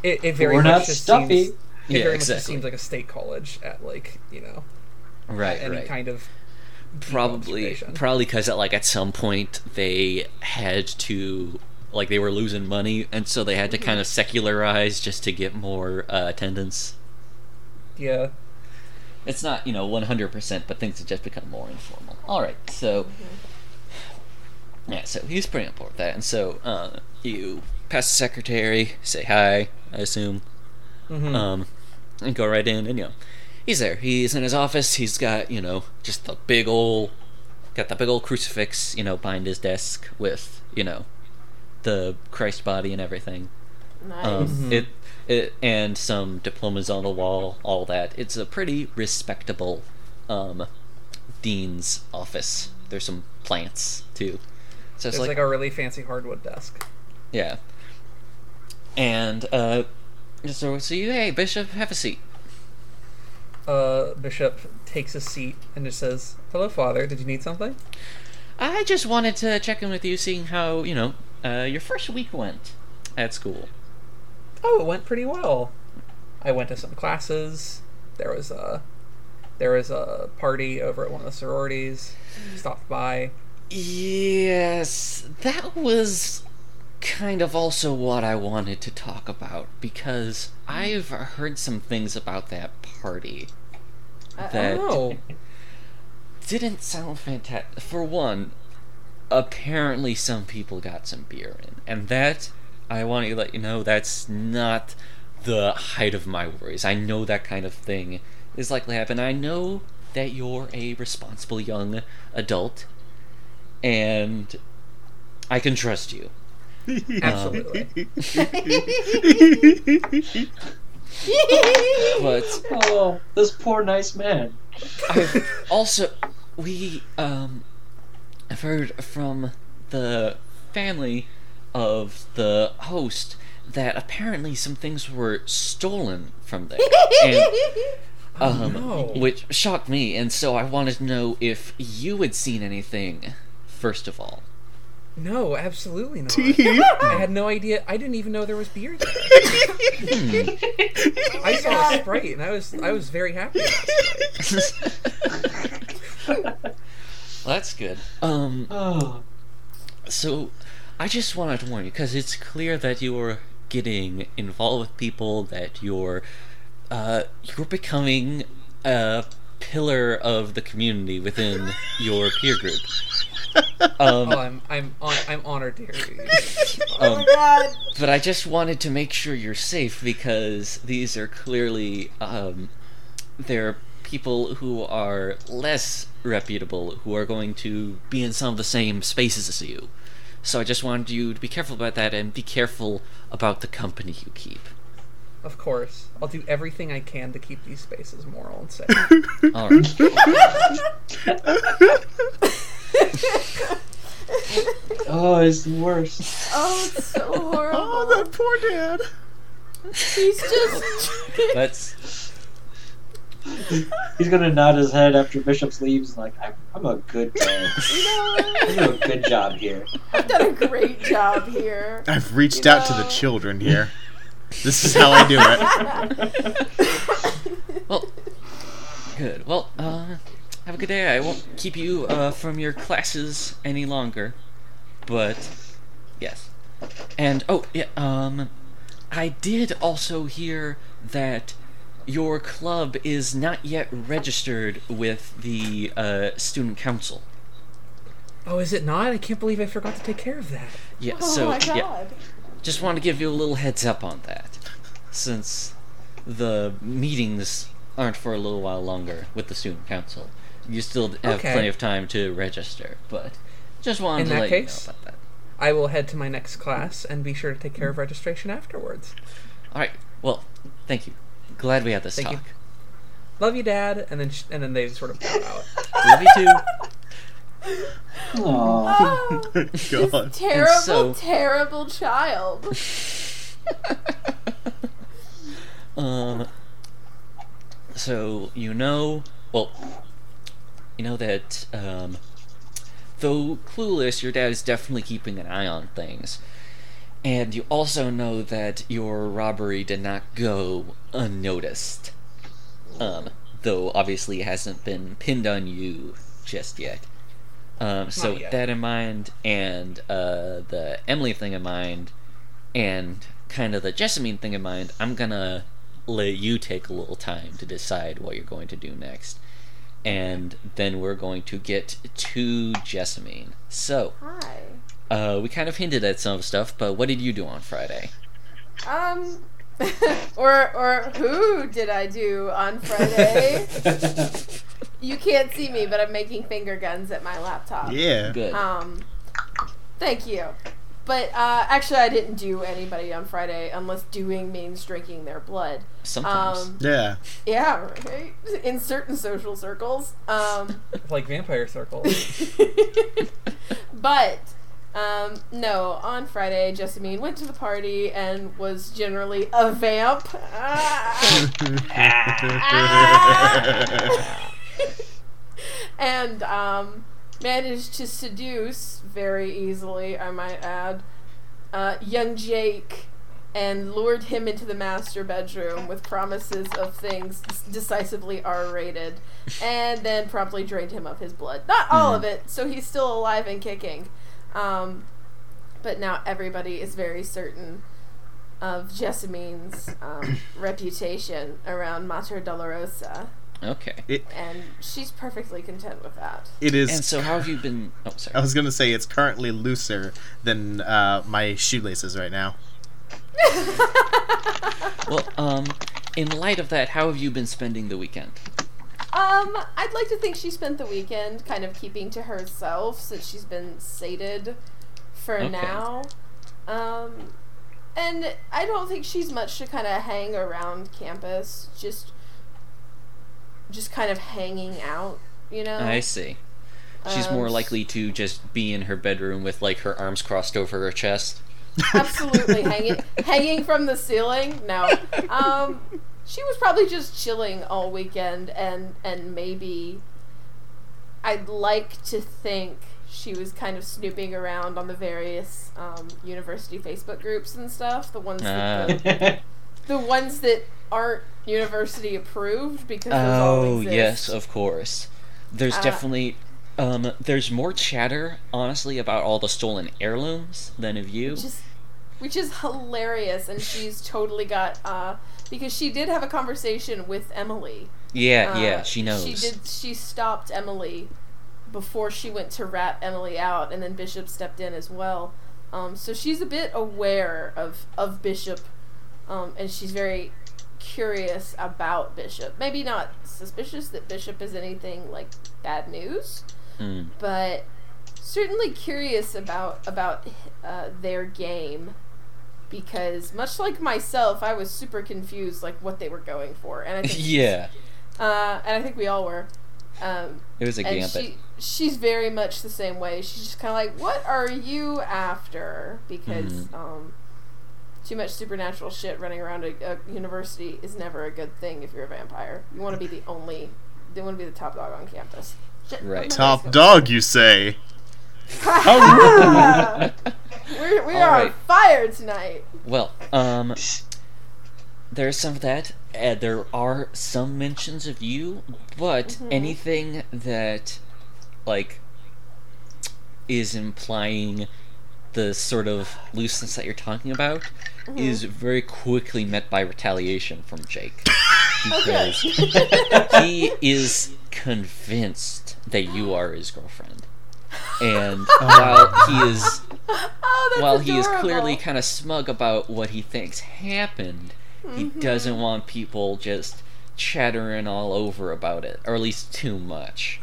It, it very We're much not just stuffy. seems. It Yeah, very much just exactly. seems like a state college at like you know Right, any right. kind of probably probably because at like at some point they had to like they were losing money, and so they had to kind of secularize just to get more uh, attendance. yeah. It's not you know one hundred percent, but things have just become more informal. All right, so yeah, so he's pretty on board with that, and so uh, you pass the secretary, say hi, I assume, hmm um, and go right in, and you know, he's there. He's in his office. He's got you know just the big old, got the big old crucifix, you know, behind his desk with you know, the Christ body and everything. Nice. Um, Mhm. it, it and some diplomas on the wall, all that. It's a pretty respectable um, dean's office. There's some plants too, so it's It's like, like, a really fancy hardwood desk. yeah. And uh, so so you hey Bishop, have a seat. Uh, Bishop takes a seat and just says, "Hello, Father. Did you need something?" I just wanted to check in with you, seeing how you know uh, your first week went at school. Oh, it went pretty well. I went to some classes. There was a there was a party over at one of the sororities. Stopped by. Yes, that was kind of also what I wanted to talk about because I've heard some things about that party uh, that Oh, didn't sound fantastic. For one, apparently some people got some beer in, and that I want to let you know that's not the height of my worries. I know that kind of thing is likely to happen. I know that you're a responsible young adult, and I can trust you. absolutely. But Oh, this poor nice man. I've also we um I've heard from the family of the host that apparently some things were stolen from there. And um no. which shocked me and so I wanted to know if you had seen anything first of all. no, absolutely not. Tea. I had no idea. I didn't even know there was beer there. I saw a sprite, and I was I was very happy. well, that's good. Um Oh, So, I just wanted to warn you because it's clear that you're getting involved with people, that you're uh, you're becoming a pillar of the community within your peer group. Um, Oh, I'm I'm on, I'm honored to hear you. oh um, my god. but I just wanted to make sure you're safe because these are clearly um, they're people who are less reputable who are going to be in some of the same spaces as you. So I just wanted you to be careful about that and be careful about the company you keep. Of course, I'll do everything I can to keep these spaces moral and safe. All right. oh, it's the worst. Oh, it's so oh, horrible. oh, that poor dad. He's just. That's He's gonna nod his head after Bishop's leaves, like I'm, I'm a good guy. You know, I'm doing a good job here. I've done a great job here. I've reached You out to the children here. This is how I do it. Well, good. Well, uh, have a good day. I won't keep you uh, from your classes any longer. But, yes. And, oh, yeah, um, I did also hear that your club is not yet registered with the uh, student council. Oh, is it not? I can't believe I forgot to take care of that. Yeah, oh so, my god. yeah, just want to give you a little heads up on that. Since the meetings aren't for a little while longer with the student council. You still have Okay. plenty of time to register, but just wanted In to let case- you know about that. I will head to my next class and be sure to take care of registration afterwards. All right. Well, thank you. Glad we had this Thank you. talk. Love you, Dad. And then sh- and then they sort of bow out. Love you too. Aww. Oh, God. terrible, so- terrible child. Um. So you know, well, you know that um, though clueless, your dad is definitely keeping an eye on things, and you also know that your robbery did not go unnoticed. Um, though obviously it hasn't been pinned on you just yet. Um, so with that in mind, and uh, the Emily thing in mind, and kind of the Jessamine thing in mind, I'm gonna let you take a little time to decide what you're going to do next. And then we're going to get to Jessamine. So, Hi. uh, we kind of hinted at some stuff, but what did you do on Friday? Um, or or who did I do on Friday? you can't see me, but I'm making finger guns at my laptop. Yeah. Good. Um, thank you. But uh, actually, I didn't do anybody on Friday unless doing means drinking their blood. Sometimes. Um, Yeah. yeah, right. In certain social circles. Um, like vampire circles. but um, no, on Friday, Jessamine went to the party and was generally a vamp. Ah. and um, managed to seduce very easily, I might add, uh, young Jake and lured him into the master bedroom with promises of things decisively R rated, and then promptly drained him of his blood. Not all of it, so he's still alive and kicking. Um, but now everybody is very certain of Jessamine's um, reputation around Mater Dolorosa, okay. and she's perfectly content with that. It is. And so, how have you been? Oh, sorry. I was gonna say it's currently looser than uh, my shoelaces right now. Well, um, in light of that, how have you been spending the weekend? Um, I'd like to think she spent the weekend kind of keeping to herself since she's been sated for Okay. now. Um, and I don't think she's much to kind of hang around campus, just just kind of hanging out, you know. I see. She's Um, more likely to just be in her bedroom with like her arms crossed over her chest. absolutely hanging hanging from the ceiling. No. Um she was probably just chilling all weekend and and maybe I'd like to think she was kind of snooping around on the various um, university Facebook groups and stuff. The ones that the, the ones that aren't university approved because Oh yes, of course. There's Uh, definitely um there's more chatter honestly about all the stolen heirlooms than of you. which is which is hilarious and she's totally got uh because she did have a conversation with Emily. yeah, Uh, yeah, she knows. She did she stopped Emily before she went to rat Emily out and then Bishop stepped in as well. Um so she's a bit aware of of Bishop um and she's very curious about Bishop. Maybe not suspicious that Bishop is anything like bad news Mm. but certainly curious about about uh, their game because much like myself, I was super confused like what they were going for, and I think yeah, uh, and I think we all were. Um, it was a and gambit. she she's very much the same way. She's just kind of like, "What are you after?" Because Mhm. um, too much supernatural shit running around a, a university is never a good thing if you're a vampire. You want to be the only, you want to be the top dog on campus. Shit, Right. Top dog, you say? We're, we All are on right. fire tonight. Well, um, there's some of that. Uh, there are some mentions of you, but Mhm. anything that, like, is implying the sort of looseness that you're talking about Mm-hmm. is very quickly met by retaliation from Jake. Because he is convinced that you are his girlfriend. And while he is oh, that's while he is clearly kind of smug about what he thinks happened, he Mm-hmm. doesn't want people just chattering all over about it, or at least too much.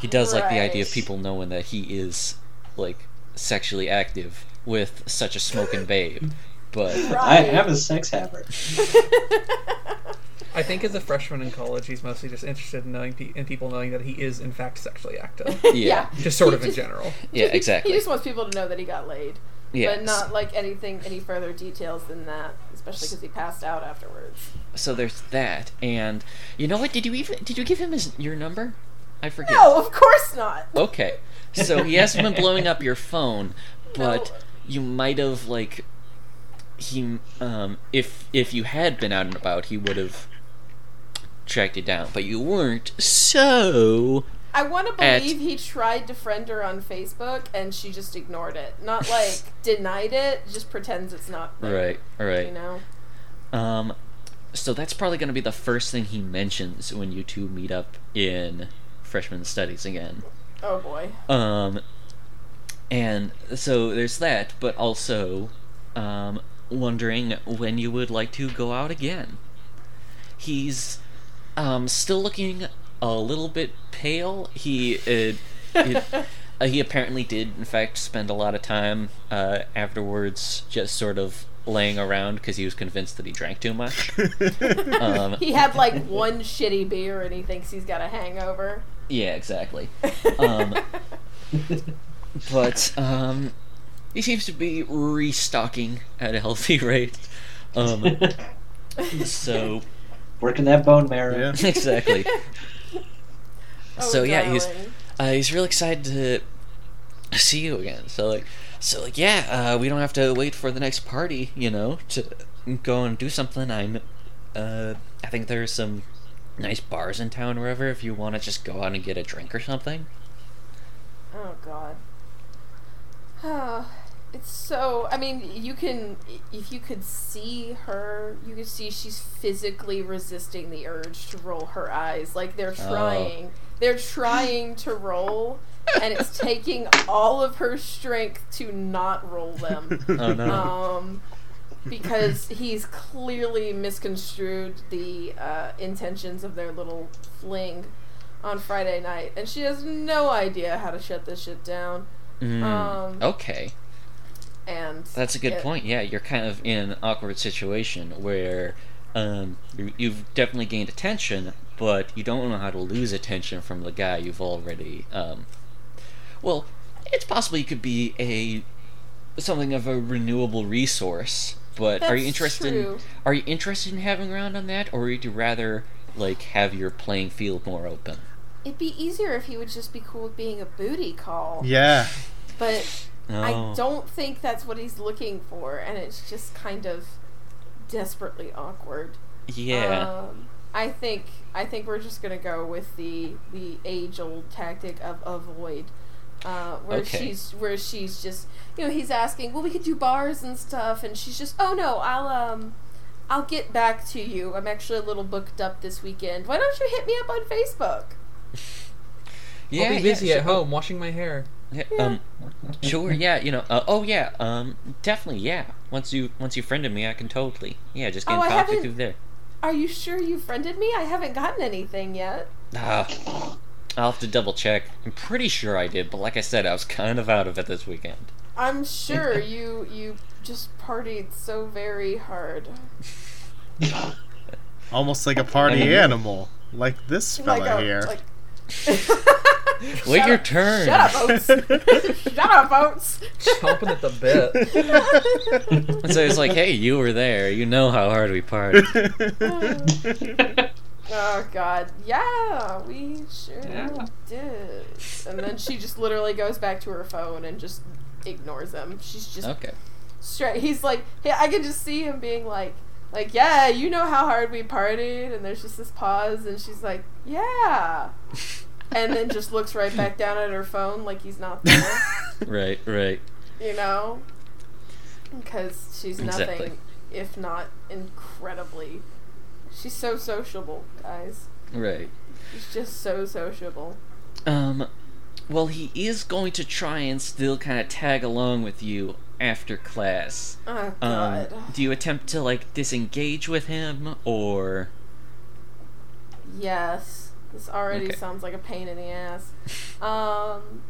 He does like the idea of people knowing that he is like sexually active with such a smoking babe. But I Right. am a sex haver. I think as a freshman in college, he's mostly just interested in knowing pe- in people knowing that he is in fact sexually active. yeah, just sort He of in general. yeah, exactly. He just wants people to know that he got laid, Yeah. but not like anything, any further details than that. Especially because he passed out afterwards. So there's that, and you know what? Did you even did you give him his your number? I forget. No, of course not. Okay. So he hasn't been blowing up your phone, but No. you might have like he um if if you had been out and about, he would have tracked you down, but you weren't. So I want to At- believe he tried to friend her on Facebook and she just ignored it. Not like denied it, just pretends it's not. there, right, right. You know. Um so that's probably going to be the first thing he mentions when you two meet up in freshman studies again. Oh boy. Um, and so there's that, but also um, wondering when you would like to go out again. He's um, still looking a little bit pale. He uh, it, uh, he apparently did, in fact, spend a lot of time uh, afterwards just sort of laying around because he was convinced that he drank too much. Um, He had like one shitty beer and he thinks he's got a hangover. yeah, exactly. Um, but um, he seems to be restocking at a healthy rate. Um, so Working that bone marrow. Yeah. exactly. Oh, so yeah, he's uh, he's real excited to see you again. So like, so like, yeah, uh, we don't have to wait for the next party, you know, to go and do something. I'm, uh, I think there's some nice bars in town, or wherever, if you want to just go out and get a drink or something. Oh God. Oh, it's so. I mean, you can if you could see her, you could see she's physically resisting the urge to roll her eyes. Like they're Oh. trying. They're trying to roll, and it's taking all of her strength to not roll them. Oh no. um, because he's clearly misconstrued the uh, intentions of their little fling on Friday night, and she has no idea how to shut this shit down. Mm, um, okay. And That's a good it- point. Yeah, you're kind of in an awkward situation where um, you, you've definitely gained attention, but you don't know how to lose attention from the guy you've already. Um, well, it's possible you could be a something of a renewable resource, but are you interested? true. In, are you interested in having around on that, or would you rather like have your playing field more open? It'd be easier if he would just be cool with being a booty call. Yeah. But Oh. I don't think that's what he's looking for, and it's just kind of desperately awkward. Yeah. Um, I think I think we're just gonna go with the the age old tactic of avoid. Uh, where Okay. she's where she's just you know he's asking well we could do bars and stuff and she's just oh no I'll um I'll get back to you I'm actually a little booked up this weekend why don't you hit me up on Facebook yeah. I'll be busy sure. at home washing my hair. Yeah, um, sure. Yeah, you know. Uh, oh yeah. Um, definitely. Yeah. Once you once you friended me, I can totally. Yeah, just get Oh, in I contact haven't- through there. are you sure you friended me I haven't gotten anything yet Ah, I'll have to double check. I'm pretty sure I did, but like I said, I was kind of out of it this weekend. I'm sure you you just partied so very hard Almost like a party animal. Like this fella like a here. like Wait your up- turn. Shut up, Oats. Shut up, Oats. Chomping at the bit. So it's like, hey, you were there. You know how hard we partied. Oh God, yeah, we sure Yeah. did. And then she just literally goes back to her phone and just ignores him. She's just Okay. straight. He's like, yeah, I can just see him being like, like, yeah, you know how hard we partied. And there's just this pause, and she's like, yeah, and then just looks right back down at her phone like he's not there. Right, right. you know, because she's nothing Exactly. if not incredibly. She's so sociable, guys. Right. She's just so sociable. Um, well, he is going to try and still kind of tag along with you after class. Oh Um, do you attempt to like disengage with him or? yes. This already Okay. sounds like a pain in the ass. Um.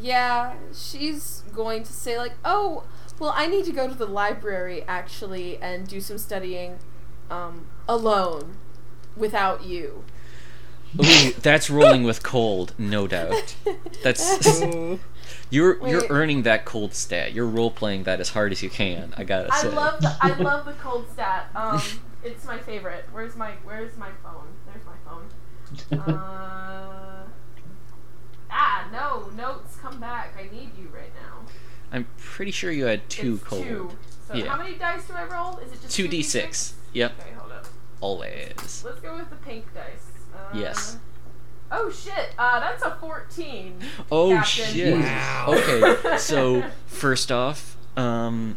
Yeah, she's going to say like, "Oh, well, I need to go to the library actually and do some studying, um, alone, without you." Ooh, that's rolling with cold, no doubt. That's You're you're earning that cold stat. You're role playing that as hard as you can. I gotta I say. love the I love the cold stat. Um, it's my favorite. Where's my Where's my phone? There's my phone. Uh, ah, no notes. Come back. I need you right now. I'm pretty sure you had two it's cold. Two. So Yeah. how many dice do I roll? Is it just Two d six. Yep, Okay, hold up. always. Let's go with the pink dice. Uh, Yes. Oh shit! Uh, that's a fourteen. Oh Captain. shit. Wow. Okay, so first off, um,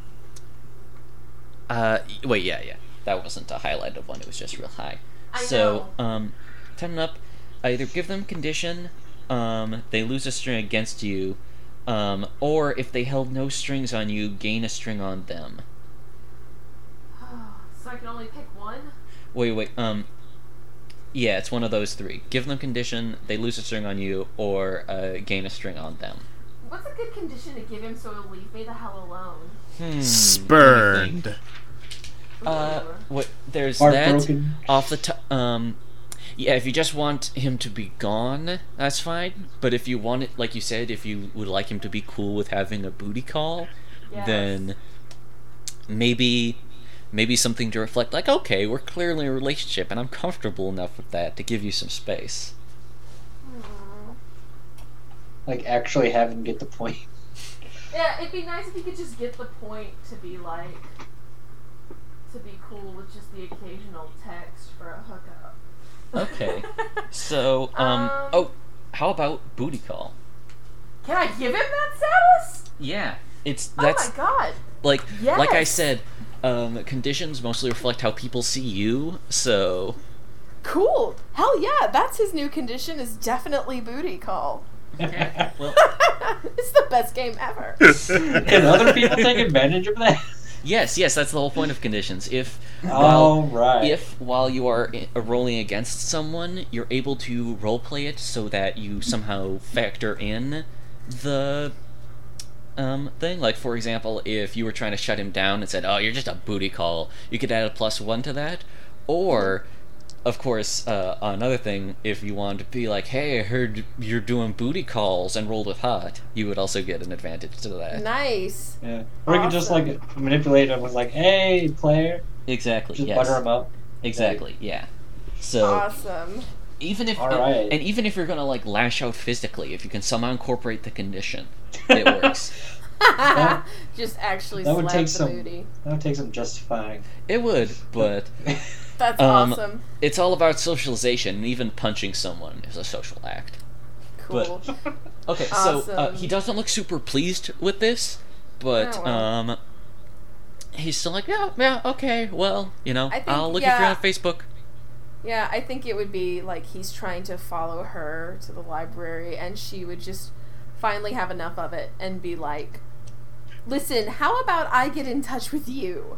uh, wait, yeah, yeah, that wasn't a highlight of one. It was just real high. I so, know. um, ten up. Either give them condition, um, they lose a string against you, um, or if they held no strings on you, gain a string on them. so I can only pick one. Wait, wait, um, yeah, it's one of those three. Give them condition, they lose a string on you, or uh, gain a string on them. What's a good condition to give him so he'll leave me the hell alone? Hmm, let me think. Spurned. Uh, what? There's that. Heartbroken. Off the top, um, yeah. If you just want him to be gone, that's fine. But if you want it, like you said, if you would like him to be cool with having a booty call, Yes. then maybe, maybe something to reflect. Like, okay, we're clearly in a relationship, and I'm comfortable enough with that to give you some space. Aw. Like actually have him get the point. Yeah, it'd be nice if you could just get the point to be like to be cool with just the occasional text for a hookup. Okay. So, um, Um, oh, how about booty call? Can I give him that status? Yeah, it's that's oh my god. like like I said, um, conditions mostly reflect how people see you. So Cool. Hell yeah, that's his new condition is definitely booty call. well, it's the best game ever. Can other people take advantage of that? yes, yes, that's the whole point of conditions. If All while right. if while you are uh, rolling against someone, you're able to roleplay it so that you somehow factor in the um, thing. Like for example, if you were trying to shut him down and said, "Oh, you're just a booty call," you could add a plus one to that, or. Of course, uh, another thing, if you wanted to be like, hey, I heard you're doing booty calls and rolled with hot, you would also get an advantage to that. nice. yeah. Or you could just like manipulate him with like, "Hey, player," Exactly, just yes. butter him up. Exactly, yeah. So, Awesome. even if All right. and even if you're gonna like lash out physically if you can somehow incorporate the condition it works just actually that would slap take the some- booty. That would take some justifying. it would but That's Um, awesome. it's all about socialization and even punching someone is a social act Cool. okay so uh, he doesn't look super pleased with this but Oh, well. um he's still like yeah yeah okay well you know I think- i'll look at you yeah. on facebook Yeah, I think it would be like he's trying to follow her to the library, and she would just finally have enough of it and be like, "Listen, how about I get in touch with you?"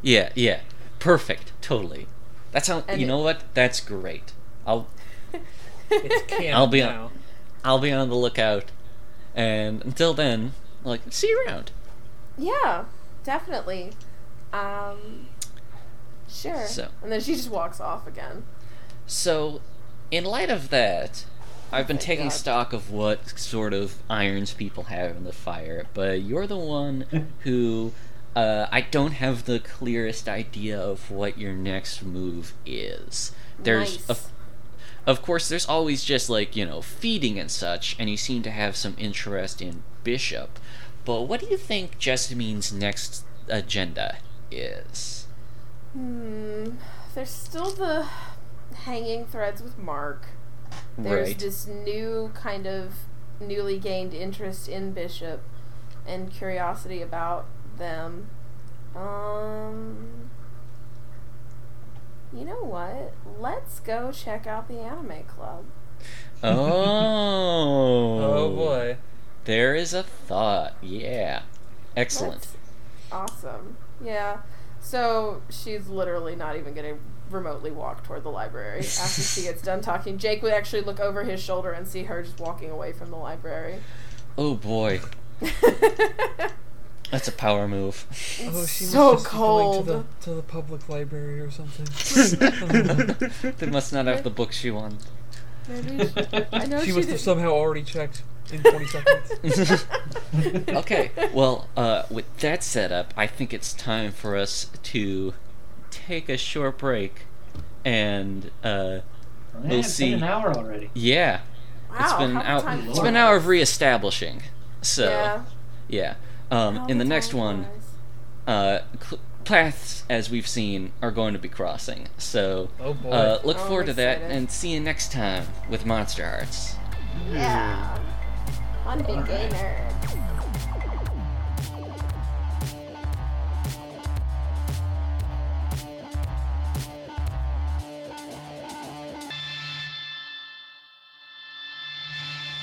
yeah yeah perfect totally That's how And you it- know what that's great i'll It's canon I'll be on- I'll be on the lookout. And until then, like, see you around. Yeah, definitely. Um, sure. So- and then she just walks off again. So, in light of that, I've been taking God. stock of what sort of irons people have in the fire, but you're the one who uh, I don't have the clearest idea of what your next move is. There's Nice. of, of course there's always just like, you know, feeding and such, and you seem to have some interest in Bishop. But what do you think Jessamine's next agenda is? Hmm. There's still the hanging threads with Mark. There's right. this new kind of newly gained interest in Bishop and curiosity about them. Um. You know what? Let's go check out the anime club. Oh. Oh boy. There is a thought. Yeah. Excellent. That's awesome. Yeah. So she's literally not even going to remotely walk toward the library after she gets done talking. Jake would actually look over his shoulder and see her just walking away from the library. Oh boy. That's a power move. Oh, she so must just be cold. going to the, to the public library or something. they must not have the book she wants. Maybe she, I know she she, must have somehow already checked in 20 seconds. okay, well, uh, with that set up, I think it's time for us to take a short break. And, uh, Man, We'll it's see. been an hour already. yeah, Wow, it's been out. time It's been an hour of reestablishing. So, Yeah. yeah. Um, in the the next one, uh, cl- paths, as we've seen, are going to be crossing. So, Oh boy. uh, look Oh, forward to that, excited. and see you next time with Monsterhearts. Yeah. On Big Gay Nerds.